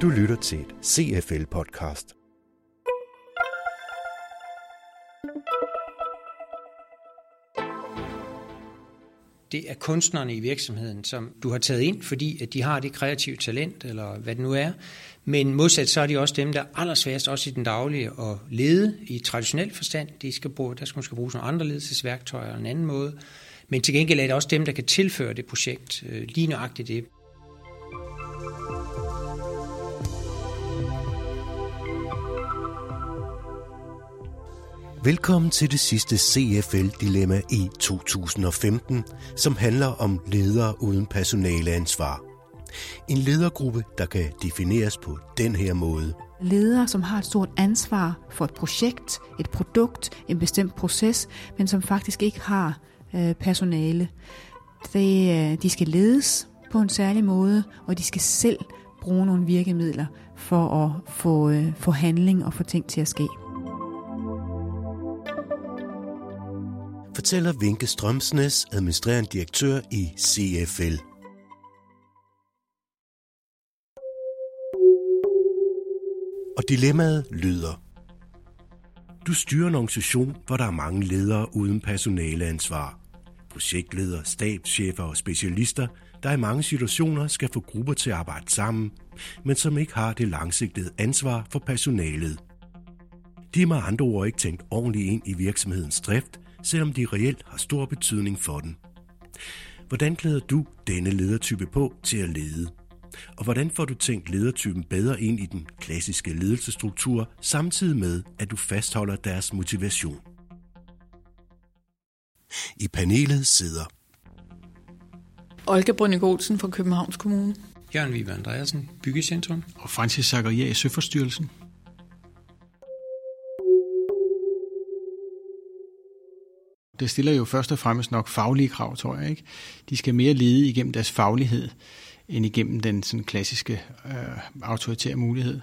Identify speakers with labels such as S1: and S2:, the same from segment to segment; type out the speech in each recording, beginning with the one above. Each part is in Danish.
S1: Du lytter til et CFL-podcast.
S2: det er kunstnerne i virksomheden, som du har taget ind, fordi at de har det kreative talent, eller hvad det nu er. Men modsat så er de også dem, der er allersværest også i den daglige at lede i traditionel forstand. De skal bruge, der skal måske bruge nogle andre ledelsesværktøjer og en anden måde. Men til gengæld er det også dem, der kan tilføre det projekt øh, lige nøjagtigt det.
S1: Velkommen til det sidste CFL-dilemma i 2015, som handler om ledere uden personaleansvar. En ledergruppe, der kan defineres på den her måde.
S3: Ledere, som har et stort ansvar for et projekt, et produkt, en bestemt proces, men som faktisk ikke har øh, personale. Det, øh, de skal ledes på en særlig måde, og de skal selv bruge nogle virkemidler for at få, øh, få handling og få ting til at ske.
S1: fortæller Vinke Strømsnes, administrerende direktør i CFL. Og dilemmaet lyder. Du styrer en organisation, hvor der er mange ledere uden personaleansvar. Projektledere, stabschefer og specialister, der i mange situationer skal få grupper til at arbejde sammen, men som ikke har det langsigtede ansvar for personalet. De er med andre ord ikke tænkt ordentligt ind i virksomhedens drift, selvom de reelt har stor betydning for den. Hvordan klæder du denne ledertype på til at lede? Og hvordan får du tænkt ledertypen bedre ind i den klassiske ledelsesstruktur, samtidig med, at du fastholder deres motivation? I panelet sidder
S4: Olga Brønnig Olsen fra Københavns Kommune.
S2: Jørgen Vibe Andreasen, Byggecentrum.
S5: Og Francis Zakaria i Søforstyrelsen. Det stiller jo først og fremmest nok faglige krav, tror jeg. Ikke? De skal mere lede igennem deres faglighed, end igennem den sådan klassiske øh, autoritære mulighed.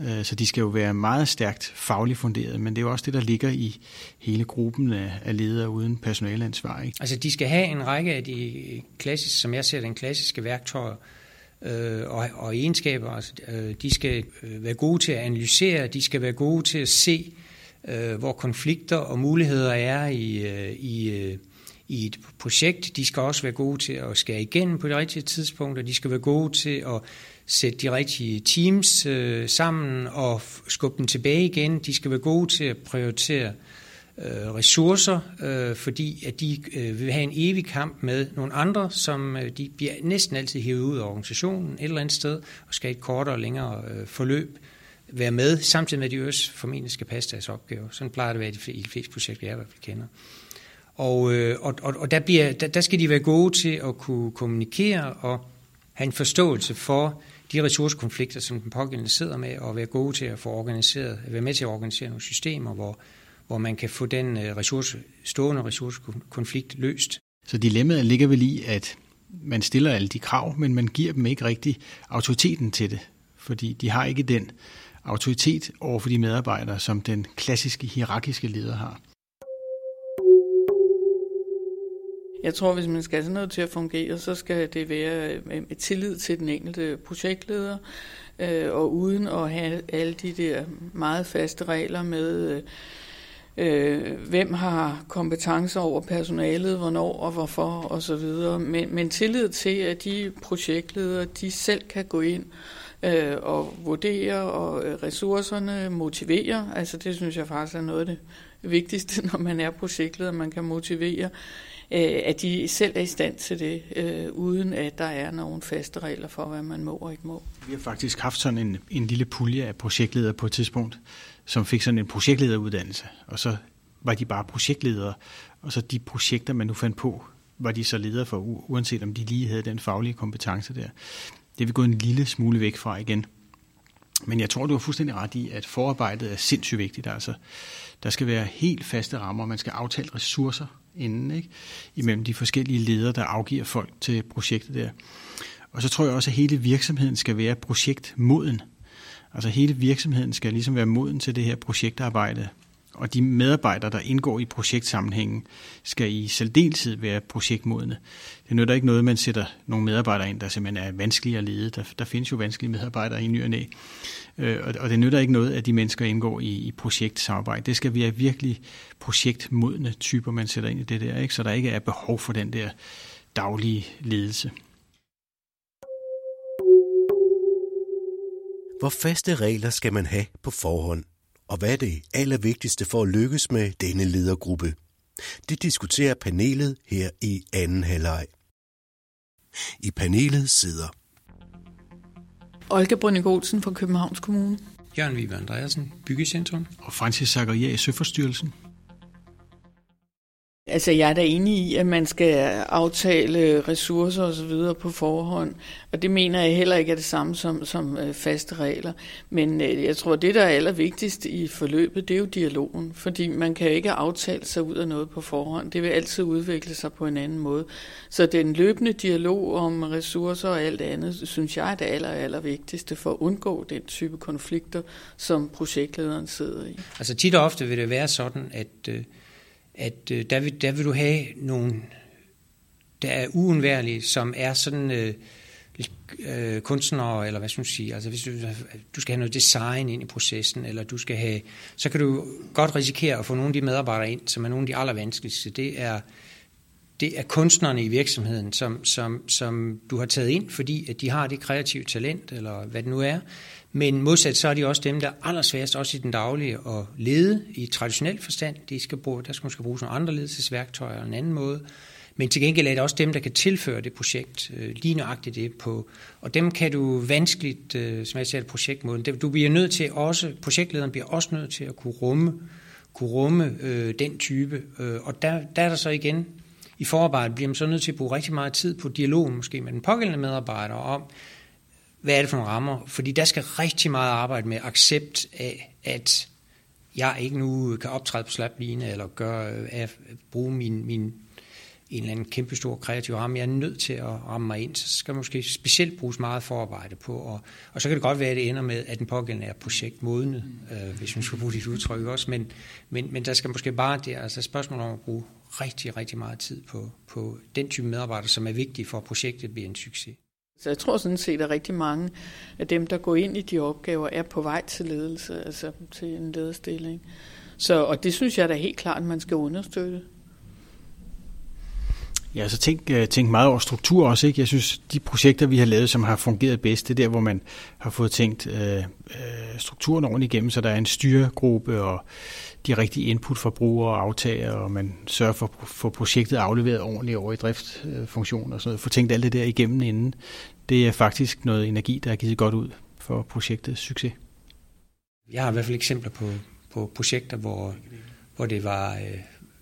S5: Øh, så de skal jo være meget stærkt fagligt funderet, men det er jo også det, der ligger i hele gruppen af, ledere uden personalansvar. Ikke?
S2: Altså de skal have en række af de klassiske, som jeg ser den klassiske værktøjer, øh, og, og egenskaber. Altså, øh, de skal øh, være gode til at analysere, de skal være gode til at se øh, hvor konflikter og muligheder er i, øh, i, øh, i et projekt. De skal også være gode til at skære igennem på de rigtige tidspunkter. De skal være gode til at sætte de rigtige teams øh, sammen og skubbe dem tilbage igen. De skal være gode til at prioritere øh, ressourcer, øh, fordi at de øh, vil have en evig kamp med nogle andre, som øh, de bliver næsten altid hævet ud af organisationen et eller andet sted og skal et kortere og længere øh, forløb være med, samtidig med at de også formentlig skal passe deres opgave. Sådan plejer det at være i de fleste projekter, jeg i hvert fald kender. Og, øh, og, og, og der, bliver, der, der skal de være gode til at kunne kommunikere og have en forståelse for de ressourcekonflikter, som den pågældende sidder med, og være gode til at få organiseret, være med til at organisere nogle systemer, hvor, hvor man kan få den øh, ressource, stående ressourcekonflikt løst.
S5: Så dilemmaet ligger vel i, at man stiller alle de krav, men man giver dem ikke rigtig autoriteten til det, fordi de har ikke den autoritet over for de medarbejdere, som den klassiske hierarkiske leder har.
S4: Jeg tror, hvis man skal have sådan noget til at fungere, så skal det være øh, med tillid til den enkelte projektleder, øh, og uden at have alle de der meget faste regler med, øh, øh hvem har kompetencer over personalet, hvornår og hvorfor osv. Men, men tillid til, at de projektledere, de selv kan gå ind øh, og vurdere og øh, ressourcerne motivere. Altså det synes jeg faktisk er noget af det vigtigste, når man er projektleder, man kan motivere, øh, at de selv er i stand til det, øh, uden at der er nogle faste regler for, hvad man må og ikke må.
S5: Vi har faktisk haft sådan en, en lille pulje af projektledere på et tidspunkt, som fik sådan en projektlederuddannelse, og så var de bare projektledere, og så de projekter, man nu fandt på, var de så ledere for, uanset om de lige havde den faglige kompetence der. Det er vi gået en lille smule væk fra igen. Men jeg tror, du har fuldstændig ret i, at forarbejdet er sindssygt vigtigt. Altså, der skal være helt faste rammer, man skal aftale ressourcer inden, ikke? imellem de forskellige ledere, der afgiver folk til projektet der. Og så tror jeg også, at hele virksomheden skal være projektmoden. Altså hele virksomheden skal ligesom være moden til det her projektarbejde. Og de medarbejdere, der indgår i projektsammenhængen, skal i særdeleshed være projektmodne. Det nytter ikke noget, man sætter nogle medarbejdere ind, der simpelthen er vanskelige at lede. Der, der findes jo vanskelige medarbejdere i ny og næ. Øh, og det nytter ikke noget, at de mennesker indgår i, i projektsamarbejde. Det skal være virkelig projektmodne typer, man sætter ind i det der, ikke? så der ikke er behov for den der daglige ledelse.
S1: Hvor faste regler skal man have på forhånd? Og hvad er det allervigtigste for at lykkes med denne ledergruppe? Det diskuterer panelet her i anden halvleg. I panelet sidder
S4: Olga Brønning Olsen fra Københavns Kommune.
S2: Jørgen Vibe Andreasen, Byggecentrum.
S5: Og Francis Zakaria i Søforstyrelsen.
S4: Altså, jeg er da enig i, at man skal aftale ressourcer og så videre på forhånd, og det mener jeg heller ikke er det samme som, som øh, faste regler. Men øh, jeg tror, det, der er allervigtigst i forløbet, det er jo dialogen, fordi man kan ikke aftale sig ud af noget på forhånd. Det vil altid udvikle sig på en anden måde. Så den løbende dialog om ressourcer og alt andet, synes jeg er det aller, aller vigtigste for at undgå den type konflikter, som projektlederen sidder i.
S2: Altså tit og ofte vil det være sådan, at øh, at øh, der, vil, der vil du have nogle, der er uundværlige, som er sådan øh, øh, kunstnere, eller hvad skal man sige, altså hvis du, du skal have noget design ind i processen, eller du skal have, så kan du godt risikere at få nogle af de medarbejdere ind, som er nogle af de allervanskeligste. Det er, det er kunstnerne i virksomheden, som, som, som du har taget ind, fordi at de har det kreative talent, eller hvad det nu er. Men modsat så er de også dem, der er allersværest også i den daglige at lede i traditionel forstand. De skal bruge, der skal måske bruge nogle andre ledelsesværktøjer en anden måde. Men til gengæld er det også dem, der kan tilføre det projekt øh, lige nøjagtigt det på. Og dem kan du vanskeligt, øh, som jeg siger, projektmåden. Du bliver nødt til også, projektlederen bliver også nødt til at kunne rumme, kunne rumme øh, den type. Øh, og der, der er der så igen, i forarbejdet bliver man så nødt til at bruge rigtig meget tid på dialogen måske med den pågældende medarbejder om, hvad er det for nogle rammer? Fordi der skal rigtig meget arbejde med accept af, at jeg ikke nu kan optræde på slapline eller gøre, at bruge min, min en eller anden kæmpe stor kreativ ramme. Jeg er nødt til at ramme mig ind, så skal måske specielt bruges meget forarbejde på. Og, og så kan det godt være, at det ender med, at den pågældende er projektmodnet, øh, hvis man skal bruge dit udtryk også. Men, men, men der skal måske bare, det altså spørgsmål om at bruge rigtig, rigtig meget tid på, på den type medarbejdere, som er vigtige for, at projektet bliver en succes.
S4: Så jeg tror sådan set, at rigtig mange af dem, der går ind i de opgaver, er på vej til ledelse, altså til en lederstilling. Så, og det synes jeg da helt klart, at man skal understøtte.
S5: Ja, så tænk, øh, tænk meget over struktur også. Ikke? Jeg synes, de projekter, vi har lavet, som har fungeret bedst, det er der, hvor man har fået tænkt øh, øh strukturen ordentligt igennem, så der er en styregruppe og de rigtige input fra brugere og aftager, og man sørger for at få projektet afleveret ordentligt over i driftfunktion og sådan noget. Få tænkt alt det der igennem inden. Det er faktisk noget energi, der er givet godt ud for projektets succes.
S2: Jeg har i hvert fald eksempler på, på projekter, hvor, hvor det var, øh,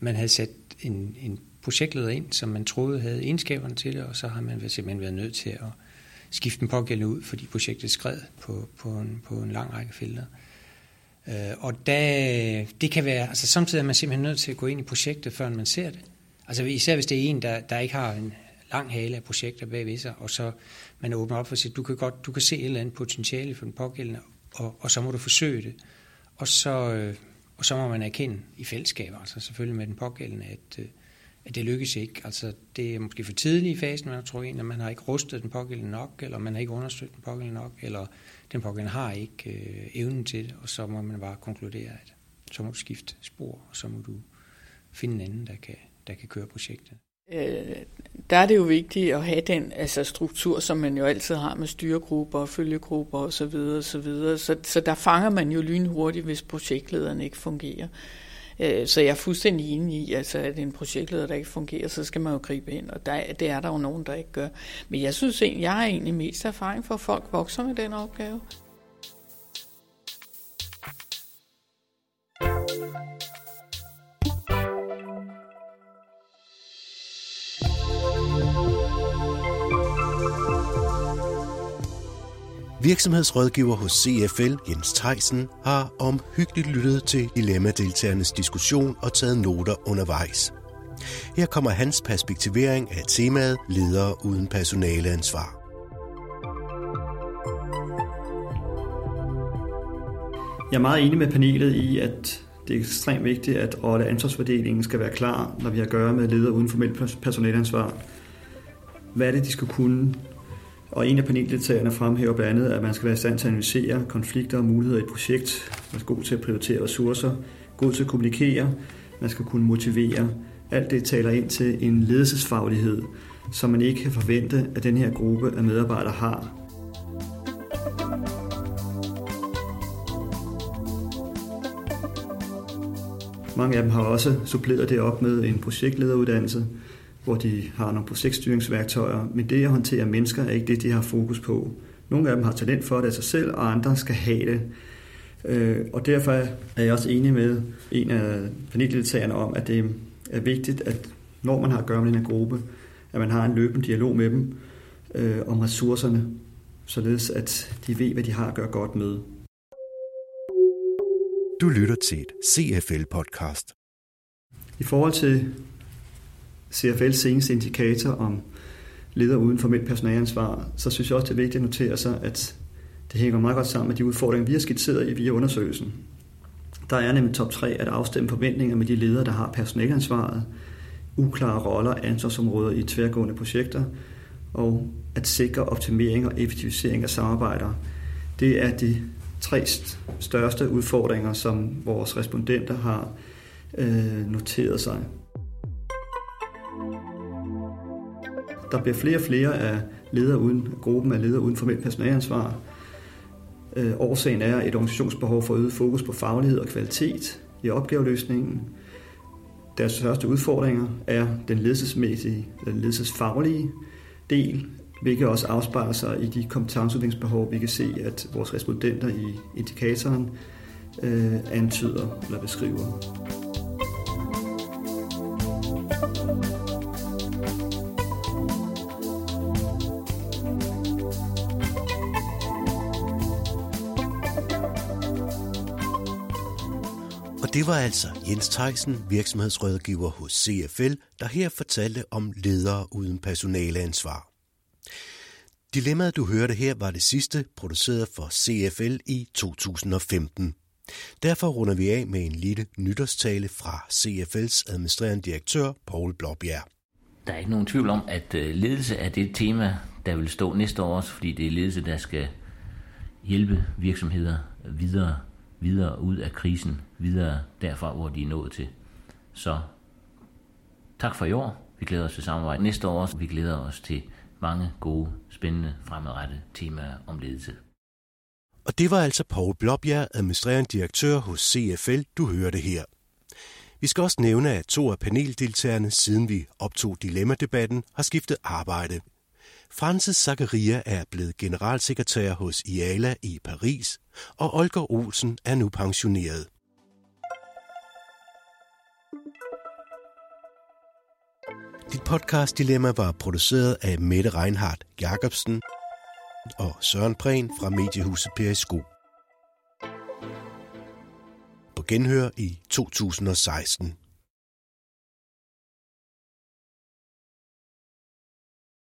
S2: man havde sat en, en projektleder ind, som man troede havde egenskaberne til det, og så har man simpelthen været nødt til at skifte den pågældende ud, fordi projektet skred på, på, en, på en lang række felter. Øh, Øh, og da, det kan være, altså samtidig er man simpelthen nødt til at gå ind i projektet, før man ser det. Altså især hvis det er en, der, der ikke har en lang hale af projekter bagved sig, og så man åbner op for at du kan, godt, du kan se et eller andet potentiale for den pågældende, og, og så må du forsøge det. Og så, øh, og så må man erkende i fællesskab, altså selvfølgelig med den pågældende, at, øh, at det lykkes ikke. Altså det er måske for tidligt i fasen, man tror egentlig, at man har ikke rustet den pågældende nok, eller man har ikke understøttet den pågældende nok, eller den pågældende har ikke øh, evnen til det, og så må man bare konkludere, at så må du skifte spor, og så må du finde en anden, der kan, der kan køre projektet.
S4: Øh, der er det jo vigtigt at have den altså struktur, som man jo altid har med styregrupper og følgegrupper osv. Så, videre, så, videre. så, så der fanger man jo lynhurtigt, hvis projektlederen ikke fungerer. Øh, Øh, så jeg er fuldstændig enig i, altså, at en projektleder, der ikke fungerer, så skal man jo gribe ind, og der, det er der jo nogen, der ikke gør. Men jeg synes egentlig, jeg har egentlig mest erfaring for, at folk vokser med den opgave.
S1: Virksomhedsrådgiver hos CFL, Jens Theisen, har omhyggeligt lyttet til dilemmadeltagernes diskussion og taget noter undervejs. Her kommer hans perspektivering af temaet ledere uden personaleansvar.
S6: Jeg er meget enig med panelet i, at Det er ekstremt vigtigt, at rolle ansvarsfordelingen skal være klar, når vi har at gøre med ledere uden formelt personaleansvar. Hvad er det, de skal kunne? Og en af paneldeltagerne fremhæver blandt andet, at man skal være i stand til at analysere konflikter og muligheder i et projekt. Man skal god til at prioritere ressourcer, god til at kommunikere, man skal kunne motivere. Alt det taler ind til en ledelsesfaglighed, som man ikke kan forvente, at den her gruppe af medarbejdere har. Mange af dem har også suppleret det op med en projektlederuddannelse, hvor de har nogle projektstyringsværktøjer, men det at håndtere mennesker er ikke det, de har fokus på. Nogle af dem har talent for det af sig selv, og andre skal have det. Øh, og derfor er jeg også enig med en af paneldeltagerne om, at det er vigtigt, at når man har at gøre med den her gruppe, at man har en løbende dialog med dem øh, om ressourcerne, således at de ved, hvad de har at gøre godt med.
S1: Du lytter til et CFL-podcast.
S6: I forhold til CFL's seneste indikator om leder uden formelt personalansvar, så synes jeg også, det er vigtigt at notere sig, at det hænger meget godt sammen med de udfordringer, vi har skitseret i via undersøgelsen. Der er nemlig top 3 at afstemme forventninger med de ledere, der har personalansvaret, uklare roller og ansvarsområder i tværgående projekter, og at sikre optimering og effektivisering af samarbejder. Det er de tre største udfordringer, som vores respondenter har øh, noteret sig. Der bliver flere og flere af ledere uden, gruppen af ledere uden formelt personalansvar. Øh, årsagen er et organisationsbehov for øget fokus på faglighed og kvalitet i opgaveløsningen. Deres største udfordringer er den ledelsesmæssige, den ledelsesfaglige del, hvilket også afspejler sig i de kompetenceudviklingsbehov, vi kan se, at vores respondenter i indikatoren øh, antyder eller beskriver.
S1: Og det var altså Jens Theisen, virksomhedsrådgiver hos CFL, der her fortalte om ledere uden personaleansvar. Dilemmaet, du hørte her, var det sidste, produceret for CFL i 2015. Derfor runder vi af med en lille nytårstale fra CFL's administrerende direktør, Paul Blåbjerg.
S7: Der er ikke nogen tvivl om, at øh, ledelse er det tema, der vil stå næste år også, fordi det er ledelse, der skal hjælpe virksomheder videre, videre ud af krisen, videre derfra, hvor de er nået til. Så tak for i år. Vi glæder os til samarbejde næste år også. Vi glæder os til mange gode, spændende, fremadrettede temaer om ledelse.
S1: Og det var altså Paul Blåbjerg, administrerende direktør hos CFL, du hørte her. Vi skal også nævne, at to af paneldeltagerne, siden vi optog dilemmadebatten, har skiftet arbejde. Francis Zakaria er blevet generalsekretær hos IALA i Paris, og Olger Olsen er nu pensioneret. Dit podcast Dilemma var produceret af Mette Reinhardt Jacobsen og Søren Prehn fra Mediehuset Periskop. På genhør i 2016.